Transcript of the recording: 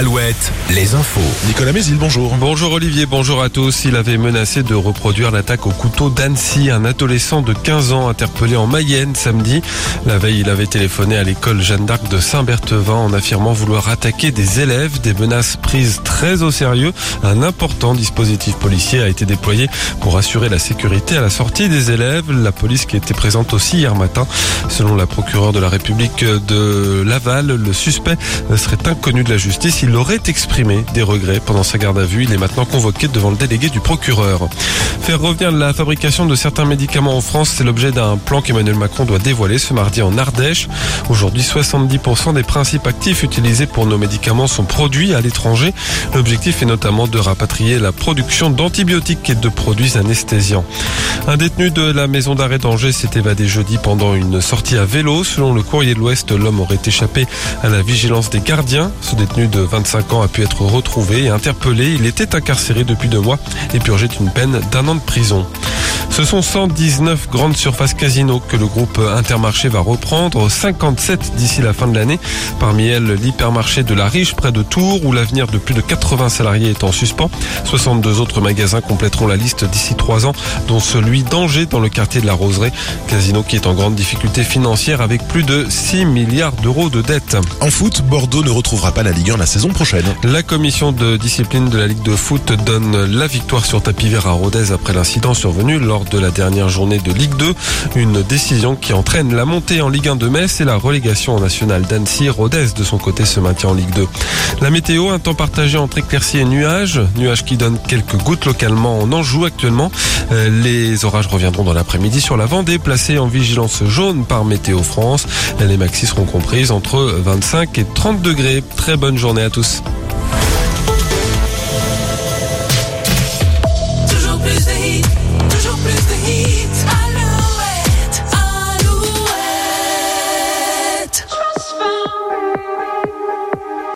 Alouette, les infos. Nicolas Mézil, bonjour. Bonjour Olivier, bonjour à tous. Il avait menacé de reproduire l'attaque au couteau d'Annecy, un adolescent de 15 ans interpellé en Mayenne samedi. La veille, il avait téléphoné à l'école Jeanne d'Arc de Saint-Berthevin en affirmant vouloir attaquer des élèves, des menaces prises très au sérieux. Un important dispositif policier a été déployé pour assurer la sécurité à la sortie des élèves. La police qui était présente aussi hier matin. Selon la procureure de la République de Laval, le suspect serait inconnu de la justice il aurait exprimé des regrets pendant sa garde à vue. Il est maintenant convoqué devant le délégué du procureur. Faire revenir la fabrication de certains médicaments en France, c'est l'objet d'un plan qu'Emmanuel Macron doit dévoiler ce mardi en Ardèche. Aujourd'hui, 70% des principes actifs utilisés pour nos médicaments sont produits à l'étranger. L'objectif est notamment de rapatrier la production d'antibiotiques et de produits anesthésiants. Un détenu de la maison d'arrêt d'Angers s'est évadé jeudi pendant une sortie à vélo. Selon le courrier de l'Ouest, l'homme aurait échappé à la vigilance des gardiens. Ce détenu de 25 ans a pu être retrouvé et interpellé. Il était incarcéré depuis deux mois et purgeait une peine d'un an de prison. Ce sont 119 grandes surfaces casino que le groupe Intermarché va reprendre, 57 d'ici la fin de l'année. Parmi elles, l'hypermarché de la Riche près de Tours où l'avenir de plus de 80 salariés est en suspens. 62 autres magasins compléteront la liste d'ici trois ans, dont celui d'Angers dans le quartier de la Roseraie. Casino qui est en grande difficulté financière avec plus de 6 milliards d'euros de dettes. En foot, Bordeaux ne retrouvera pas la Ligue 1 la saison prochaine. La commission de discipline de la Ligue de foot donne la victoire sur tapis vert à Rodez après l'incident survenu lors de la dernière journée de Ligue 2. Une décision qui entraîne la montée en Ligue 1 de Metz et la relégation en nationale d'Annecy. Rodez, de son côté, se maintient en Ligue 2. La météo, un temps partagé entre éclaircies et nuages. Nuages qui donnent quelques gouttes localement en Anjou actuellement. Euh, les orages reviendront dans l'après-midi sur la Vendée, placée en vigilance jaune par Météo France. Les maxis seront comprises entre 25 et 30 degrés. Très bonne journée à tous.